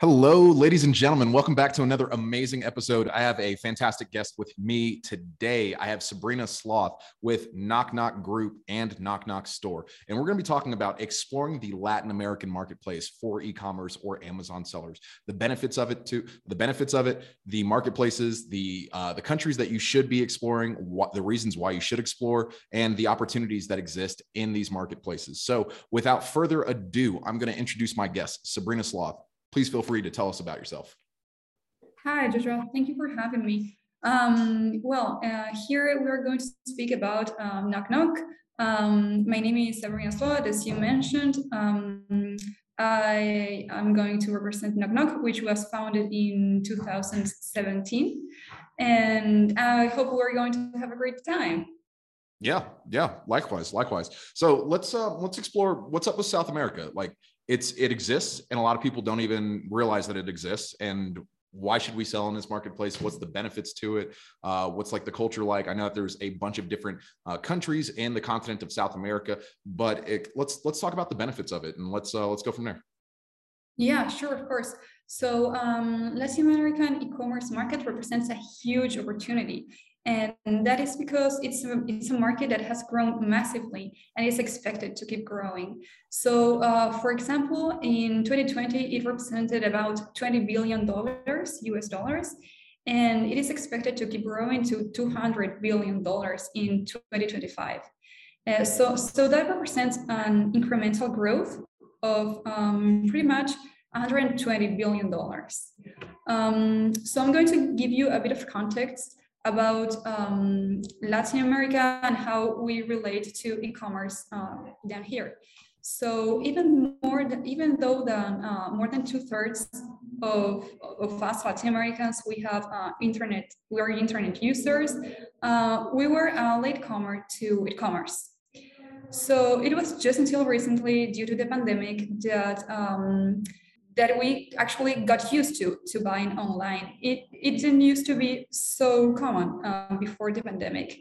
Hello, ladies and gentlemen. Welcome back to another amazing episode. I have a fantastic guest with me today. I have Sabrina Sloth with NocNoc Group and NocNoc Store. And we're going to be talking about exploring the Latin American marketplace for e-commerce or Amazon sellers. The benefits of it to the benefits of it, the marketplaces, the uh, the countries that you should be exploring, what the reasons why you should explore, and the opportunities that exist in these marketplaces. So without further ado, I'm going to introduce my guest, Sabrina Sloth please feel free to tell us about yourself. Hi, Joshua. Thank you for having me. Um, well, uh, here we're going to speak about um, NocNoc. Um, my name is Sabrina Sloat, as you mentioned. Um, I am going to represent NocNoc, which was founded in 2017. And I hope we're going to have a great time. Yeah, yeah, likewise, likewise. So let's uh, let's explore what's up with South America. Like it's it exists and a lot of people don't even realize that it exists and why should we sell in this marketplace? What's the benefits to it? Uh, what's like the culture like? I know that there's a bunch of different uh, countries in the continent of south america but it, let's let's talk about the benefits of it and let's uh, let's go from there. Yeah sure of course. So um, latin american e-commerce market represents a huge opportunity and that is because it's a, it's a market that has grown massively and is expected to keep growing. So, uh, for example, in 2020, it represented about 20 billion dollars US dollars, and it is expected to keep growing to 200 billion dollars in 2025. Uh, so, so that represents an incremental growth of um, pretty much 120 billion dollars. Um, so, I'm going to give you a bit of context about um, Latin America and how we relate to e-commerce uh, down here. So even more than, even though the uh, more than two thirds of, of us Latin Americans, we have uh, internet, we are internet users, uh, we were a latecomer to e-commerce. So it was just until recently, due to the pandemic, that um, that we actually got used to to buying online. It, it didn't used to be so common uh, before the pandemic.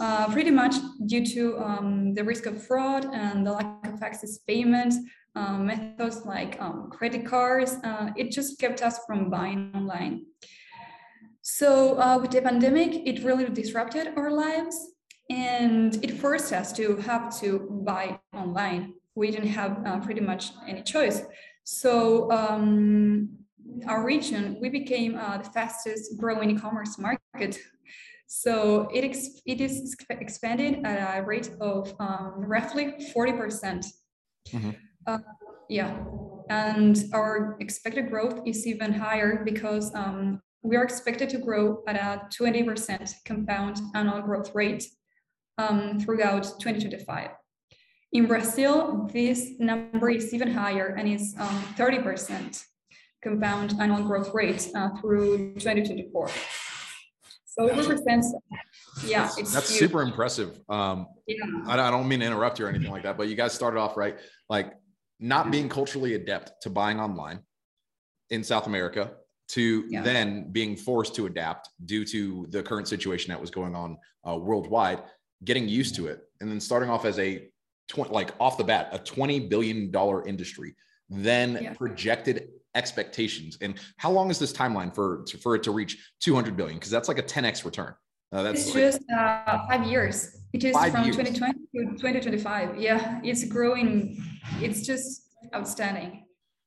Uh, pretty much due to um, the risk of fraud and the lack of access payment um, methods like um, credit cards, uh, it just kept us from buying online. So uh, with the pandemic, it really disrupted our lives and it forced us to have to buy online. We didn't have uh, pretty much any choice. So um, our region, we became uh, the fastest growing e-commerce market. So it, ex- it is expanded at a rate of um, roughly 40%. percent mm hmm uh, yeah. And our expected growth is even higher because um, we are expected to grow at a 20% compound annual growth rate um, throughout 2025. In Brazil, this number is even higher and is um, 30% compound annual growth rate uh, through 2024. So it represents, yeah, it's that's huge. super impressive. Um, yeah. I, I don't mean to interrupt you or anything like that, but you guys started off right, like not being culturally adept to buying online in South America to yeah. then being forced to adapt due to the current situation that was going on uh, worldwide, getting used to it, and then starting off as a 20, like off the bat, a $20 billion industry, then yeah. projected expectations. And how long is this timeline for, for it to reach 200 billion? Because that's like a 10x return. Uh, that's it's like, just uh, five years. It is from years. 2020 to 2025. Yeah, it's growing. It's just outstanding.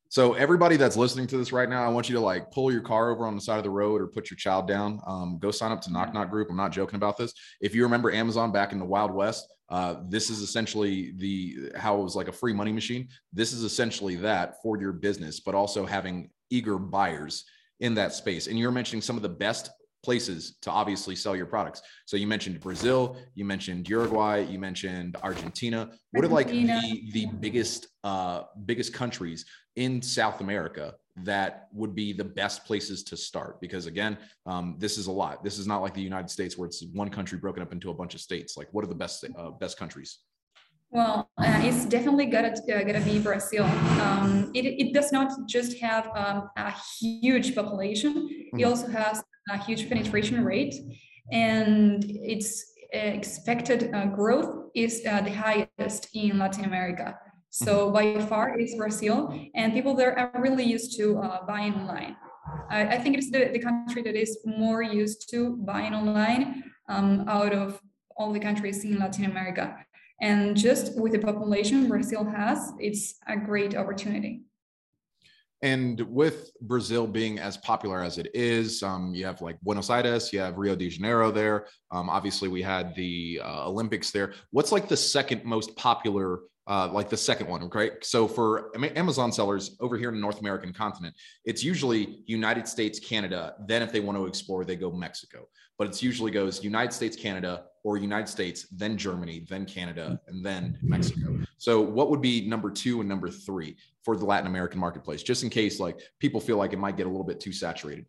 So everybody that's listening to this right now, I want you to like pull your car over on the side of the road or put your child down. Um, go sign up to NocNoc Group. I'm not joking about this. If you remember Amazon back in the Wild West, uh, this is essentially the how it was like a free money machine. This is essentially that for your business, but also having eager buyers in that space. And you're mentioning some of the best places to obviously sell your products. So you mentioned Brazil, you mentioned Uruguay, you mentioned Argentina. What are like the, the biggest uh, biggest countries in South America that would be the best places to start? Because again, um, this is a lot. This is not like the United States where it's one country broken up into a bunch of states. Like, what are the best uh, best countries? Well, uh, it's definitely gonna uh, gonna be Brazil. Um, it, it does not just have um, a huge population; mm-hmm. it also has a huge penetration rate, and its uh, expected uh, growth is uh, the highest in Latin America. So mm-hmm. by far it's Brazil, and people there are really used to uh, buying online. I, I, think it's the, the country that is more used to buying online um, out of all the countries in Latin America. And just with the population Brazil has, it's a great opportunity. And with Brazil being as popular as it is, um, you have like Buenos Aires, you have Rio de Janeiro there. Um, obviously, we had the uh, Olympics there. What's like the second most popular, uh, like the second one, right? So for Amazon sellers over here in the North American continent, it's usually United States, Canada. Then if they want to explore, they go Mexico. But it usually goes United States, Canada, or United States, then Germany, then Canada, and then Mexico. So what would be number two and number three for the Latin American marketplace, just in case like people feel like it might get a little bit too saturated?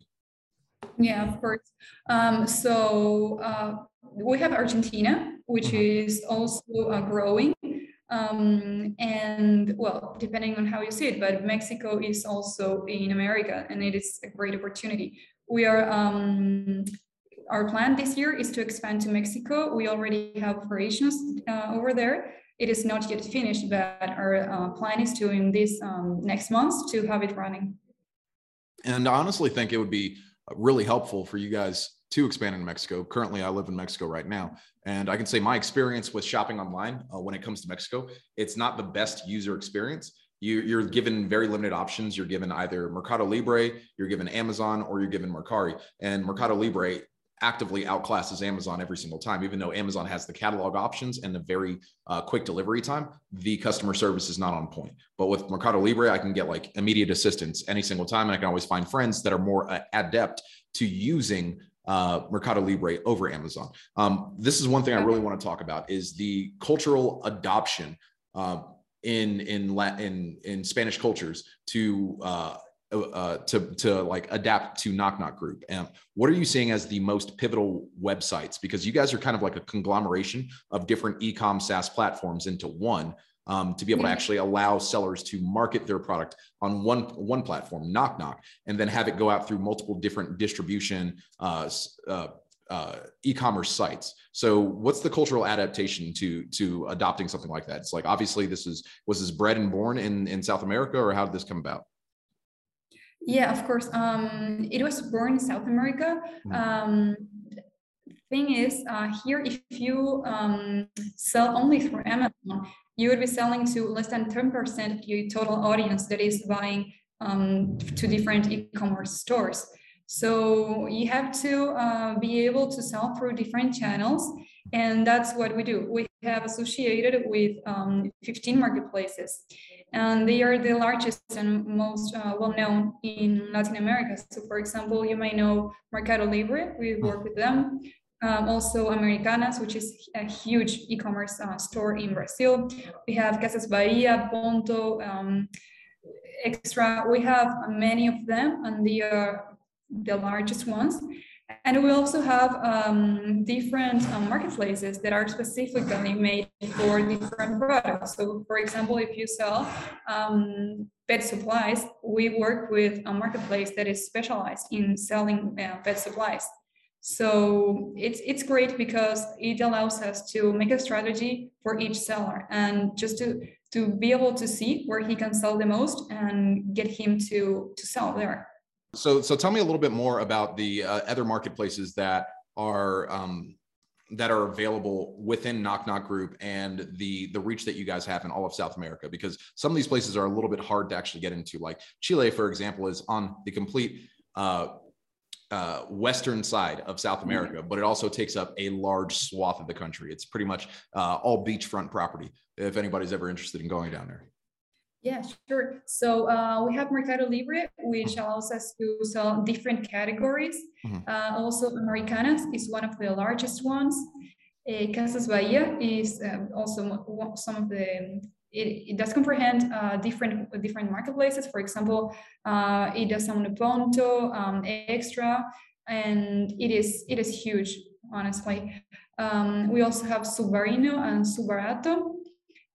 Yeah, of course. Um, so uh, we have Argentina, which mm-hmm. is also uh, growing. Um, and well, depending on how you see it, but Mexico is also in America and it is a great opportunity. We are um, our plan this year is to expand to Mexico. We already have operations uh, over there. It is not yet finished, but our uh, plan is to in this um, next month to have it running. And I honestly think it would be really helpful for you guys to expand in Mexico. Currently, I live in Mexico right now, and I can say my experience with shopping online uh, when it comes to Mexico, it's not the best user experience. You, you're given very limited options. You're given either Mercado Libre, you're given Amazon, or you're given Mercari. And Mercado Libre actively outclasses Amazon every single time. Even though Amazon has the catalog options and the very uh, quick delivery time, the customer service is not on point. But with Mercado Libre, I can get like immediate assistance any single time, and I can always find friends that are more uh, adept to using uh, Mercado Libre over Amazon. Um, this is one thing I really want to talk about is the cultural adoption uh, in in Latin in Spanish cultures to uh, uh, to to like adapt to NocNoc Group? And what are you seeing as the most pivotal websites? Because you guys are kind of like a conglomeration of different e-com SaaS platforms into one. Um, to be able to actually allow sellers to market their product on one one platform, NocNoc, and then have it go out through multiple different distribution uh, uh, uh, e-commerce sites. So, what's the cultural adaptation to to adopting something like that? It's like obviously this is was this bred and born in in South America, or how did this come about? Yeah, of course. Um, it was born in South America. Mm-hmm. Um, thing is, uh, here, if you um, sell only through Amazon, you would be selling to less than 10% of your total audience that is buying um, to different e-commerce stores. So you have to uh, be able to sell through different channels. And that's what we do. We have associated with um, 15 marketplaces and they are the largest and most uh, well known in Latin America. So, for example, you may know Mercado Libre, we work with them. Um, also, Americanas, which is a huge e commerce uh, store in Brazil. We have Casas Bahia, Ponto, um, Extra. We have many of them, and they are the largest ones. And we also have um, different um, marketplaces that are specifically made for different products. So, for example, if you sell um, pet supplies, we work with a marketplace that is specialized in selling uh, pet supplies. So it's it's great because it allows us to make a strategy for each seller and just to to be able to see where he can sell the most and get him to to sell there. So, so tell me a little bit more about the uh, other marketplaces that are um, that are available within NocNoc Group and the the reach that you guys have in all of South America. Because some of these places are a little bit hard to actually get into. Like Chile, for example, is on the complete uh, uh, western side of South mm-hmm. America, but it also takes up a large swath of the country. It's pretty much uh, all beachfront property. If anybody's ever interested in going down there. Yeah, sure. So uh, we have Mercado Libre, which allows us to sell different categories. Mm-hmm. Uh, also, Americanas is one of the largest ones. Uh, Casas Bahia is uh, also some of the. It, it does comprehend uh, different different marketplaces. For example, uh, it does some Ponto, um, Extra, and it is it is huge. Honestly, um, we also have Submarino and Soubarato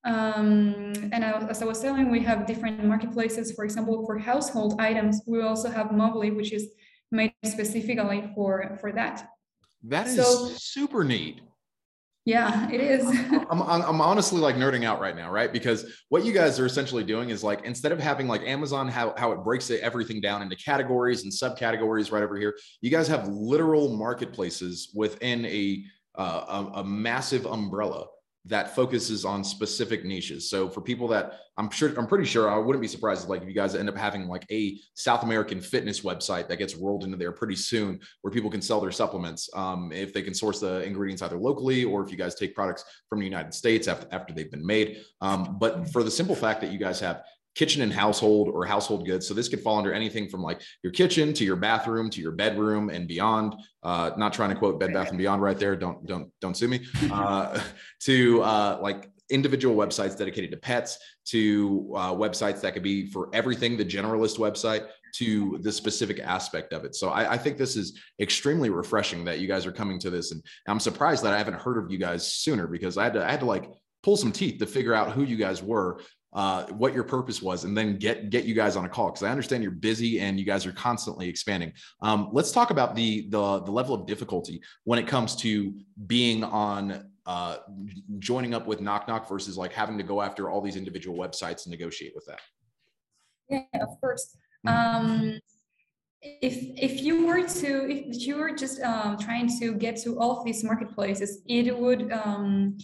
um, and as I was telling, we have different marketplaces. For example, for household items, we also have Mobly, which is made specifically for for that. That is so, super neat. Yeah, it is. I'm, I'm honestly like nerding out right now, right? Because what you guys are essentially doing is like instead of having like Amazon, how, how it breaks it, everything down into categories and subcategories right over here, you guys have literal marketplaces within a, uh, a, a massive umbrella that focuses on specific niches. So for people that I'm sure, I'm pretty sure I wouldn't be surprised if like if you guys end up having like a South American fitness website that gets rolled into there pretty soon, where people can sell their supplements um, if they can source the ingredients either locally or if you guys take products from the United States after after they've been made. Um, but for the simple fact that you guys have kitchen and household or household goods. So this could fall under anything from like your kitchen to your bathroom to your bedroom and beyond. Uh, not trying to quote Bed Bath and Beyond right there. Don't don't don't sue me. Uh, to uh, like individual websites dedicated to pets to uh, websites that could be for everything the generalist website to the specific aspect of it so I, I, think this is extremely refreshing that you guys are coming to this and i'm surprised that i haven't heard of you guys sooner because i had to i had to like pull some teeth to figure out who you guys were uh, what your purpose was and then get get you guys on a call. Because i understand you're busy and you guys are constantly expanding. Um, let's talk about the, the the level of difficulty when it comes to being on uh, joining up with NocNoc versus like having to go after all these individual websites and negotiate with that. Yeah of course. Mm-hmm. um, if if you were to if you were just um, trying to get to all of these marketplaces it would um,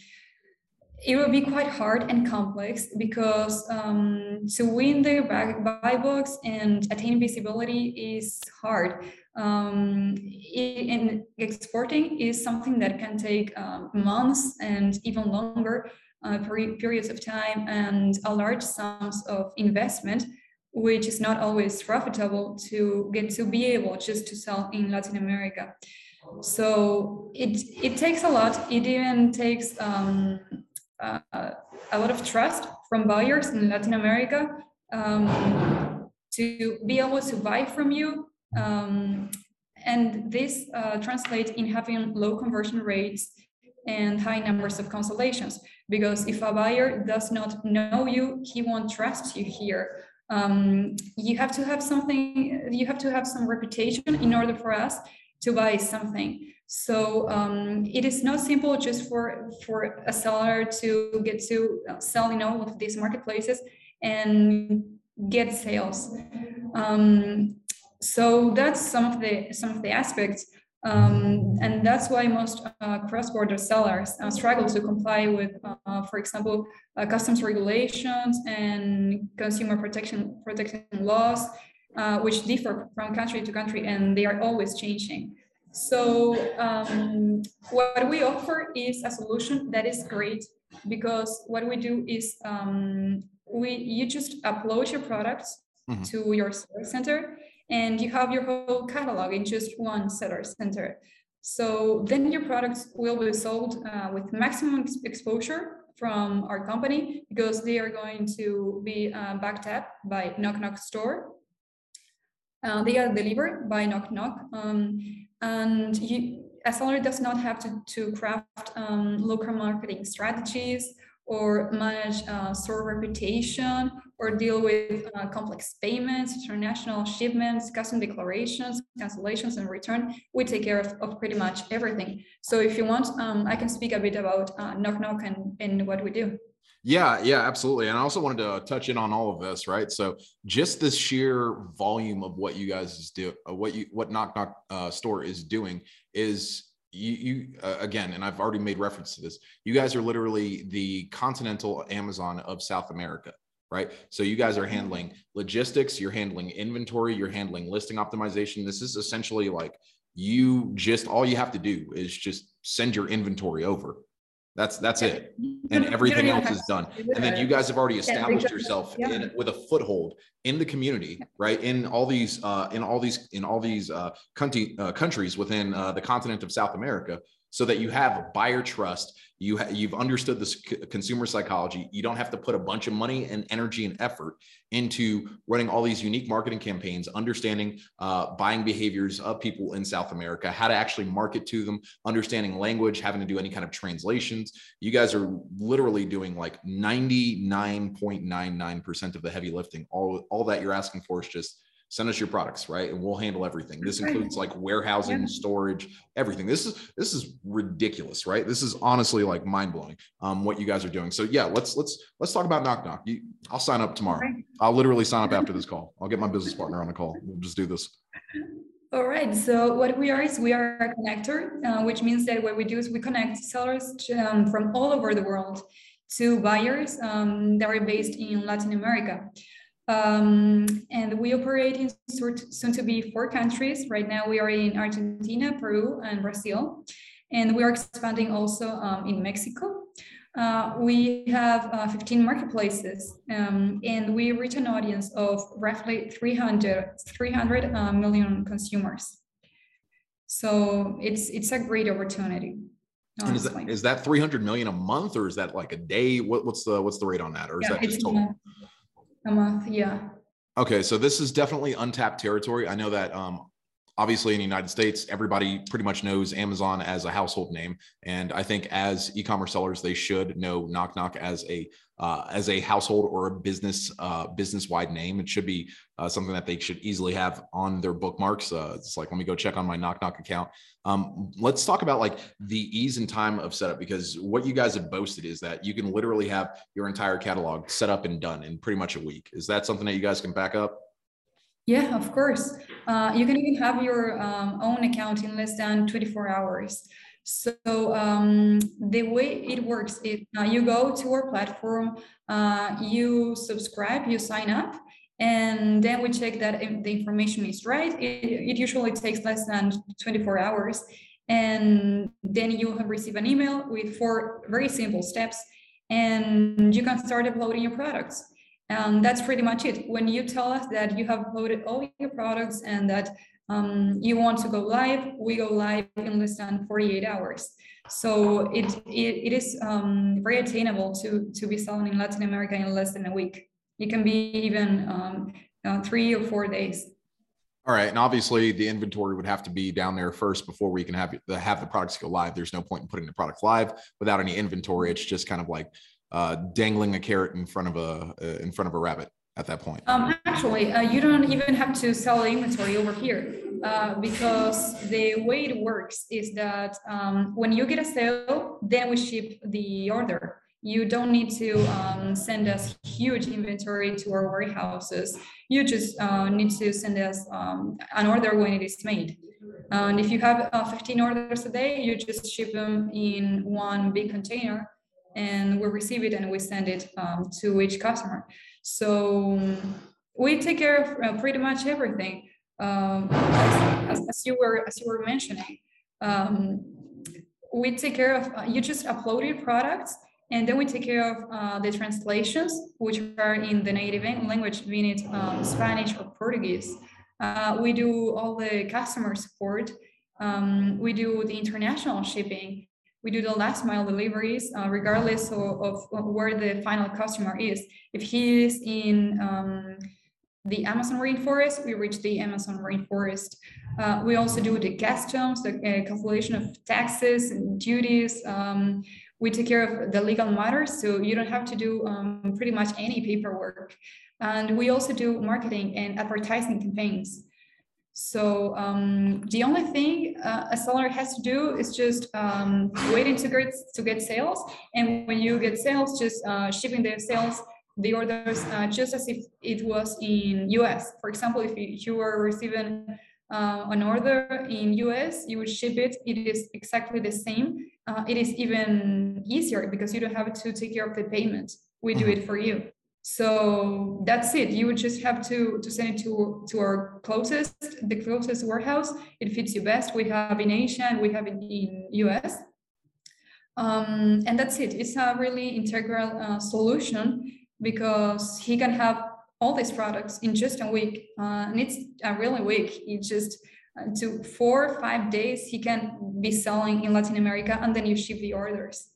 it will be quite hard and complex because um, to win the buy box and attain visibility is hard. Um, and exporting is something that can take um, months and even longer uh, periods of time and a large sums of investment, which is not always profitable to get to be able just to sell in Latin America. So it it takes a lot. It even takes um, uh, a lot of trust from buyers in Latin America um, to be able to buy from you. Um, and this uh, translates in having low conversion rates and high numbers of cancellations. Because if a buyer does not know you, he won't trust you here. Um, you have to have something, you have to have some reputation in order for us to buy something. So um, it is not simple just for for a seller to get to sell in all of these marketplaces and get sales. Um, so that's some of the some of the aspects, um, and that's why most uh, cross-border sellers uh, struggle to comply with, uh, for example, uh, customs regulations and consumer protection protection laws, uh, which differ from country to country, and they are always changing. So um, what we offer is a solution that is great because what we do is um, we you just upload your products mm-hmm. to your seller center and you have your whole catalog in just one seller center. So then your products will be sold uh, with maximum exposure from our company because they are going to be uh, backed up by NocNoc Store. Uh, they are delivered by NocNoc. Um, and you, a seller does not have to, to craft um, local marketing strategies or manage uh, store reputation or deal with uh, complex payments, international shipments, custom declarations, cancellations, and return. We take care of, of pretty much everything. So if you want, um, I can speak a bit about uh, NocNoc and, and what we do. Yeah, yeah, absolutely. And I also wanted to touch in on all of this, right? So just the sheer volume of what you guys is do, uh, what you what NocNoc uh, Store is doing is you, you uh, again, and I've already made reference to this. You guys are literally the continental Amazon of South America, right? So you guys are handling logistics, you're handling inventory, you're handling listing optimization. This is essentially like you just all you have to do is just send your inventory over that's that's yeah. it, and everything else is done. And then you guys have already established yourself yeah. in, with a foothold in the community, right? In all these, uh, in all these, in all these uh, country, uh, countries within uh, the continent of South America, so that you have buyer trust you ha- you've understood this c- consumer psychology. You don't have to put a bunch of money and energy and effort into running all these unique marketing campaigns understanding uh, buying behaviors of people in south america how to actually market to them understanding language having to do any kind of translations. You guys are literally doing like 99.99% of the heavy lifting. All all that you're asking for is just send us your products, right? And we'll handle everything. This includes like warehousing, yeah. storage, everything. This is this is ridiculous, right? This is honestly like mind blowing. Um, what you guys are doing. So yeah, let's let's let's talk about NocNoc. You, I'll sign up tomorrow. I'll literally sign up after this call. I'll get my business partner on the call. We'll just do this. All right. So what we are is we are a connector, uh, which means that what we do is we connect sellers to, um, from all over the world to buyers um, that are based in Latin America. Um, and we operate in soon to be four countries. Right now, we are in Argentina, Peru, and Brazil. And we are expanding also um, in Mexico. Uh, we have uh, 15 marketplaces um, and we reach an audience of roughly 300, 300 uh, million consumers. So it's it's a great opportunity. Is that, is that 300 million a month or is that like a day? What, what's the what's the rate on that? Or is yeah, that just total? A month, yeah. Okay, so this is definitely untapped territory. I know that um, obviously in the United States, everybody pretty much knows Amazon as a household name, and I think as e-commerce sellers, they should know NocNoc as a uh, as a household or a business uh, business wide name. It should be uh, something that they should easily have on their bookmarks. Uh, it's like let me go check on my NocNoc account. Um, let's talk about like the ease and time of setup because what you guys have boasted is that you can literally have your entire catalog set up and done in pretty much a week. Is that something that you guys can back up? Yeah, of course. Uh, you can even have your um, own account in less than 24 hours. So um, the way it works is uh, you go to our platform, uh, you subscribe, you sign up, and then we check that the information is right. It, it usually takes less than 24 hours. And then you receive an email with four very simple steps, and you can start uploading your products. And that's pretty much it. When you tell us that you have loaded all your products and that um, you want to go live, we go live in less than 48 hours. So it, it, it is um, very attainable to, to be selling in Latin America in less than a week. It can be even um, uh, three or four days. All right, and obviously the inventory would have to be down there first before we can have the have the products go live. There's no point in putting the product live without any inventory. It's just kind of like uh, dangling a carrot in front of a uh, in front of a rabbit at that point? Um, actually, uh, you don't even have to sell the inventory over here uh, because the way it works is that um, when you get a sale, then we ship the order. You don't need to um, send us huge inventory to our warehouses. You just uh, need to send us um, an order when it is made. And if you have uh, 15 orders a day, you just ship them in one big container and we receive it and we send it um, to each customer. So we take care of uh, pretty much everything. Um, as, as, you were as you were mentioning, um, we take care of uh, you just upload your products and then we take care of uh, the translations, which are in the native language, it um, Spanish or Portuguese. Uh, we do all the customer support. Um, we do the international shipping we do the last mile deliveries uh, regardless of, of, where the final customer is. If he is in um, the Amazon rainforest, we reach the Amazon rainforest. Uh, we also do the customs, the uh, calculation of taxes and duties. Um, we take care of the legal matters, so you don't have to do um, pretty much any paperwork. And we also do marketing and advertising campaigns. So um, the only thing uh, a seller has to do is just um, waiting to get to get sales, and when you get sales, just uh, shipping the sales, the orders, uh, just as if it was in US. For example, if you were receiving uh, an order in US, you would ship it. It is exactly the same. Uh, it is even easier because you don't have to take care of the payment. We do mm-hmm. it for you. So that's it. You would just have to, to send it to, to our closest, the closest warehouse. It fits you best. We have in Asia and we have it in US. Um, and that's it. It's a really integral uh, solution because he can have all these products in just a week. Uh, and it's a really week. It's just uh, to four or five days, he can be selling in Latin America and then you ship the orders.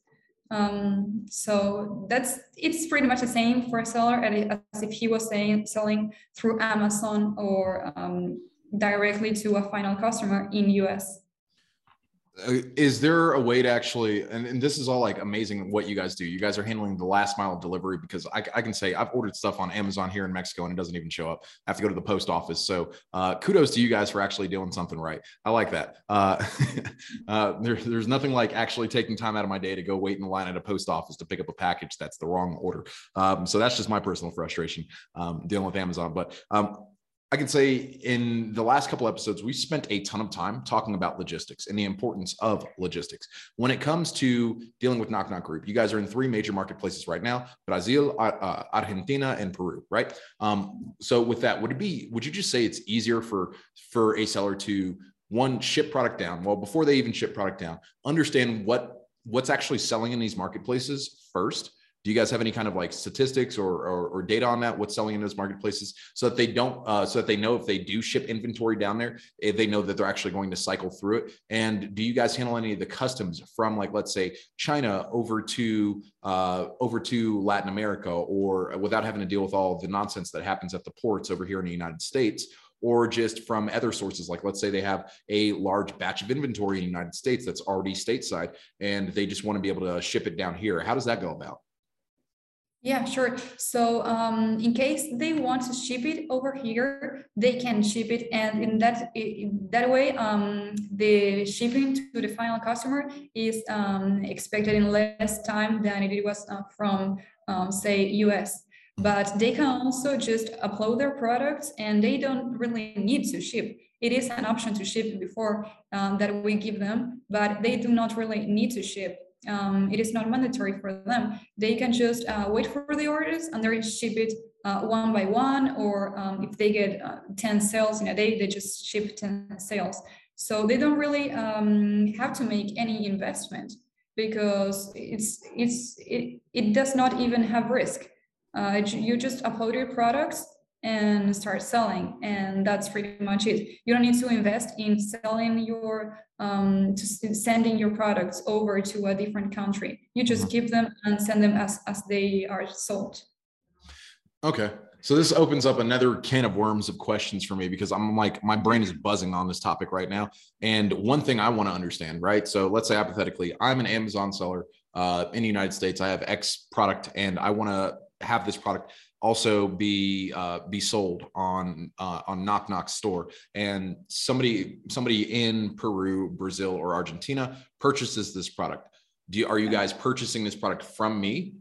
Um, so that's it's pretty much the same for a seller as if he was saying selling through Amazon or um, directly to a final customer in US. Uh, is there a way to actually and, and, this is all like amazing what you guys do. You guys are handling the last mile of delivery because I, I, can say i've ordered stuff on amazon here in mexico and it doesn't even show up. I have to go to the post office. So uh, kudos to you guys for actually doing something right. I like that. Uh, uh, there, there's nothing like actually taking time out of my day to go wait in line at a post office to pick up a package that's the wrong order. Um, so that's just my personal frustration um, dealing with amazon. But um, I can say in the last couple episodes, we spent a ton of time talking about logistics and the importance of logistics. When it comes to dealing with NocNoc Group, you guys are in three major marketplaces right now: Brazil, uh, Argentina, and Peru. Right. Um, so with that, would it be? Would you just say it's easier for for a seller to one ship product down? Well, before they even ship product down, understand what what's actually selling in these marketplaces first do you guys have any kind of like statistics or, or, or data on that what's selling in those marketplaces so that they don't uh, so that they know if they do ship inventory down there if they know that they're actually going to cycle through it and do you guys handle any of the customs from like let's say china over to uh, over to latin america or without having to deal with all the nonsense that happens at the ports over here in the united states or just from other sources. Like, let's say they have a large batch of inventory in the United States that's already stateside and they just want to be able to ship it down here. How does that go about? Yeah, sure. So um, in case they want to ship it over here, they can ship it, and in that in that way, um, the shipping to the final customer is um, expected in less time than it was uh, from, um, say, US. But they can also just upload their products, and they don't really need to ship. It is an option to ship before um, that we give them, but they do not really need to ship um, it is not mandatory for them. They can just uh, wait for the orders and they ship it uh, one by one, or um, if they get uh, 10 sales in a day, they just ship 10 sales. So they don't really um, have to make any investment because it's it's it, it does not even have risk. Uh, you just upload your products and start selling and that's pretty much it. You don't need to invest in selling your um, sending your products over to a different country. You just mm-hmm. keep them and send them as as they are sold. Okay. So this opens up another can of worms of questions for me because i'm like my brain is buzzing on this topic right now. And one thing i want to understand right? So let's say hypothetically i'm an amazon seller uh, in the united states. I have x product and i want to have this product also be uh, be sold on uh, on NocNoc store, and somebody somebody in Peru, Brazil, or Argentina purchases this product. Do you, are you guys purchasing this product from me?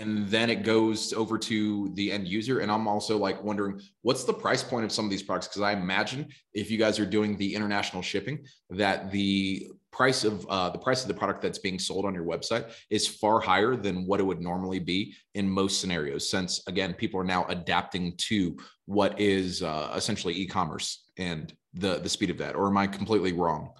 And then it goes over to the end user. And I'm also like wondering what's the price point of some of these products? Because I imagine if you guys are doing the international shipping, that the price of uh, the price of the product that's being sold on your website is far higher than what it would normally be in most scenarios since again people are now adapting to what is uh, essentially e-commerce and the the speed of that or am i completely wrong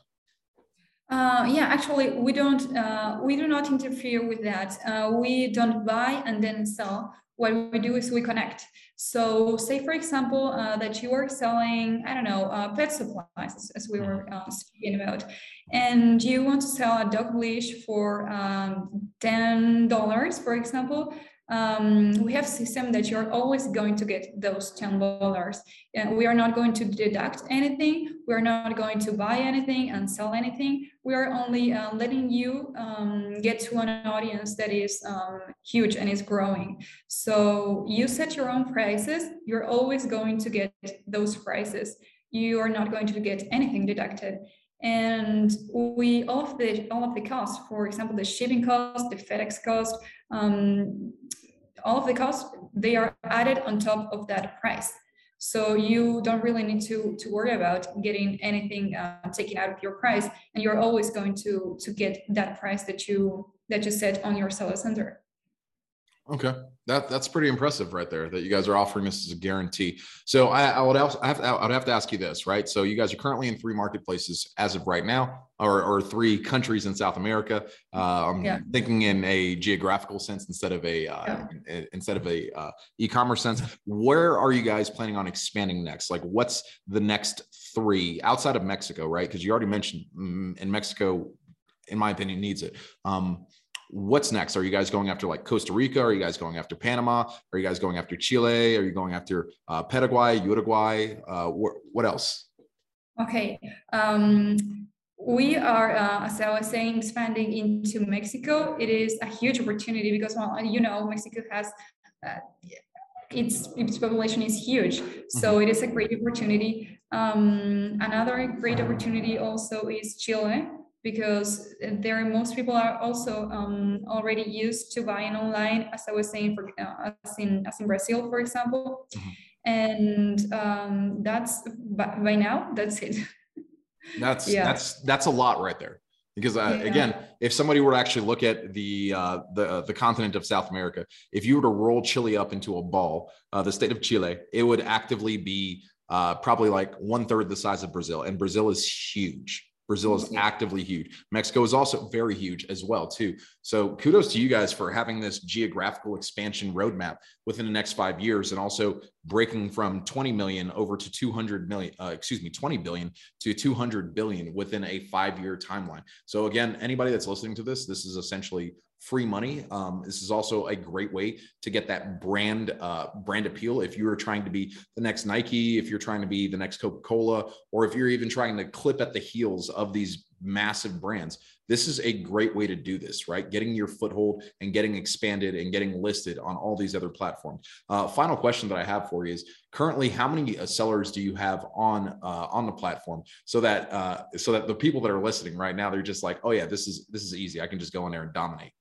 uh, yeah, actually, we don't. Uh, we do not interfere with that. Uh, we don't buy and then sell. What we do is we connect. So, say for example uh, that you are selling, I don't know, uh, pet supplies, as we were uh, speaking about, and you want to sell a dog leash for um, ten dollars, for example um, we have system that you're always going to get those $10 and we are not going to deduct anything. We're not going to buy anything and sell anything. We are only uh, letting you um, get to an audience that is um, huge and is growing. So you set your own prices. You're always going to get those prices. You are not going to get anything deducted. And we all of the all of the costs for example the shipping cost the fedex cost um, all of the costs they are added on top of that price. So you don't really need to to worry about getting anything uh, taken out of your price and you're always going to to get that price that you that you set on your seller center Okay, that that's pretty impressive right there. That you guys are offering this as a guarantee. So I, I would also I have to, I would have to ask you this, right? So you guys are currently in three marketplaces as of right now, or, or three countries in South America. Uh, I'm yeah. thinking in a geographical sense instead of a uh, yeah. instead of a uh, e-commerce sense. Where are you guys planning on expanding next? Like, what's the next three outside of Mexico, right? Because you already mentioned mm, in Mexico, in my opinion, needs it. Um, what's next? Are you guys going after like Costa Rica? Are you guys going after Panama? Are you guys going after Chile? Are you going after uh, Paraguay, Uruguay? Uh, wh- what else? Okay. Um, we are, uh, as I was saying, expanding into Mexico. It is a huge opportunity because, well, you know, Mexico has uh, its its population is huge, so mm-hmm. it is a great opportunity. Um, another great opportunity also is Chile because there most people are also um, already used to buying online, as I was saying, for uh, as in as in Brazil, for example, mm-hmm. and um, that's by now that's it. That's yeah. that's that's a lot right there. Because uh, yeah. again, if somebody were to actually look at the uh, the uh, the continent of South America, if you were to roll Chile up into a ball, uh, the state of Chile, it would actively be uh, probably like one third the size of Brazil, and Brazil is huge. Brazil is actively huge. Mexico is also very huge as well too. So kudos to you guys for having this geographical expansion roadmap within the next five years, and also breaking from 20 million over to 200 million. Uh, excuse me, 20 billion to 200 billion within a five-year timeline. So again, anybody that's listening to this, this is essentially free money. Um, this is also a great way to get that brand uh, brand appeal. If you're trying to be the next Nike, if you're trying to be the next Coca Cola, or if you're even trying to clip at the heels of these massive brands, this is a great way to do this. Right, getting your foothold and getting expanded and getting listed on all these other platforms. Uh, final question that I have for you is: currently, how many uh, sellers do you have on uh, on the platform so that uh, so that the people that are listening right now they're just like, oh yeah, this is this is easy. I can just go in there and dominate.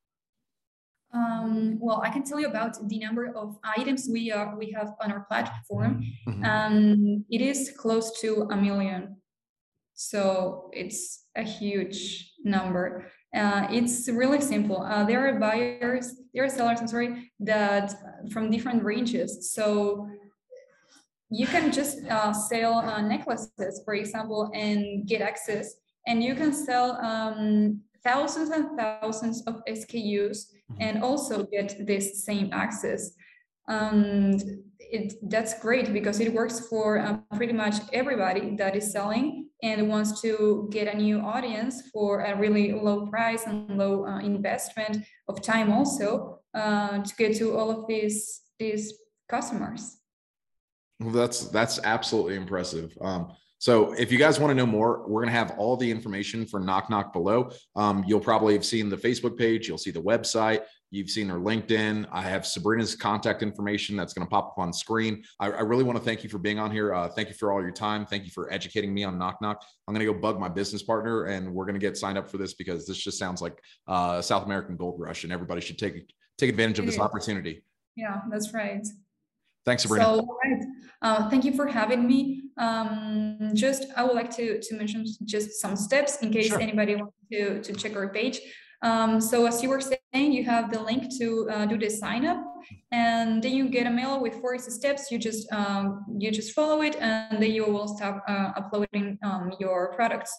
Um, well, I can tell you about the number of items we are we have on our platform. Mm-hmm. Um, it is close to a million, so it's a huge number. Uh, it's really simple. Uh, there are buyers, there are sellers. I'm sorry, that from different ranges. So you can just uh, sell uh, necklaces, for example, and get access. And you can sell um, thousands and thousands of SKUs mm-hmm. and also get this same access. And it, that's great because it works for uh, pretty much everybody that is selling and wants to get a new audience for a really low price and low uh, investment of time also uh, to get to all of these these customers. Well, that's that's absolutely impressive. Um, so if you guys want to know more, we're going to have all the information for NocNoc below. Um, you'll probably have seen the Facebook page. You'll see the website. You've seen her LinkedIn. I have Sabrina's contact information that's going to pop up on screen. I, I really want to thank you for being on here. Uh, thank you for all your time. Thank you for educating me on NocNoc. I'm going to go bug my business partner and we're going to get signed up for this because this just sounds like uh, South American gold rush and everybody should take take advantage of this opportunity. Yeah, that's right. Thanks, Sabrina. So, right. Uh, thank you for having me. Um, just, I would like to, to mention just some steps in case sure. anybody wants to, to check our page. Um, so as you were saying, you have the link to uh, do the sign up and then you get a mail with 40 steps. You just, um, you just follow it and then you will start uh, uploading um, your products.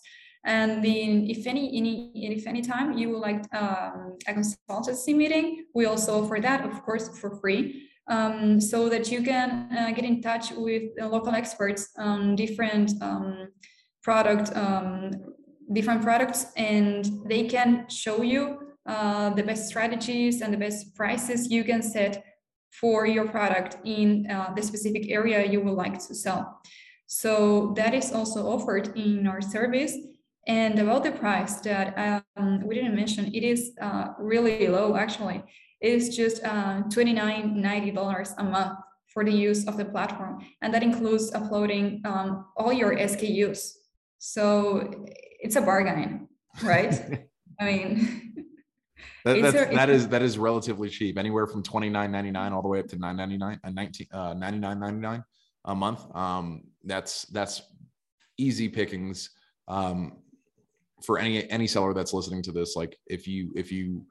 And then if any, any, if any time you would like um, a consultancy meeting, we also offer that, of course, for free um, so that you can uh, get in touch with local experts on different um, product um, different products and they can show you uh, the best strategies and the best prices you can set for your product in uh, the specific area you would like to sell. So that is also offered in our service. And about the price that um, we didn't mention it is uh, really low actually is just uh, $29.90 a month for the use of the platform. And that includes uploading um, all your SKUs. So it's a bargain, right? I mean, that, that's, there, that is that is relatively cheap, anywhere from twenty nine ninety nine all the way up to nine ninety nine and uh, 19 uh, ninety nine ninety nine a month. Um, that's that's easy pickings um, for any any seller that's listening to this. Like if you if you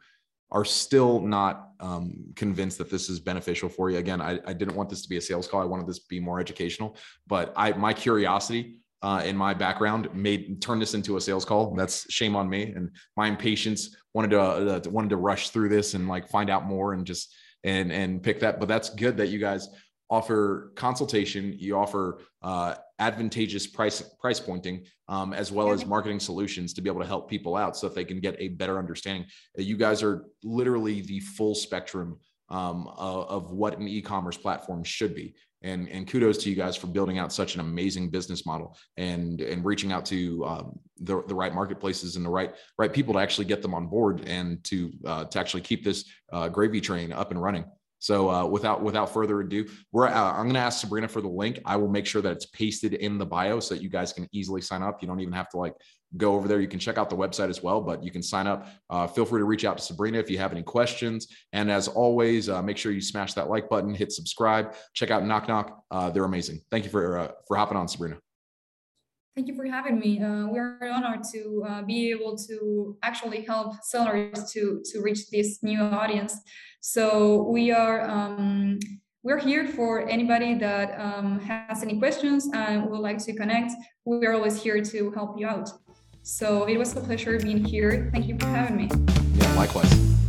are still not um, convinced that this is beneficial for you. Again, I, I, didn't want this to be a sales call. I wanted this to be more educational, but I, my curiosity uh, in my background made turn this into a sales call. That's shame on me. And my impatience wanted to, uh, wanted to rush through this and like find out more and just, and, and pick that. But that's good that you guys offer consultation. You offer uh, advantageous price price pointing um, as well as marketing solutions to be able to help people out so that they can get a better understanding. You guys are literally the full spectrum um, of, of what an e-commerce platform should be. And and kudos to you guys for building out such an amazing business model and and reaching out to um, the, the right marketplaces and the right right people to actually get them on board and to uh, to actually keep this uh, gravy train up and running so uh, without without further ado we're uh, i'm going to ask sabrina for the link i will make sure that it's pasted in the bio so that you guys can easily sign up you don't even have to like go over there. You can check out the website as well, but you can sign up. Uh, feel free to reach out to Sabrina if you have any questions. And as always, uh, make sure you smash that like button, hit subscribe, check out NocNoc. Uh, they're amazing. Thank you for uh, for hopping on, Sabrina. Thank you for having me. Uh, we are honored to uh, be able to actually help sellers to to reach this new audience. So we are. Um, we're here for anybody that um, has any questions and would like to connect. We're always here to help you out. So it was a pleasure being here. Thank you for having me. Yeah, likewise.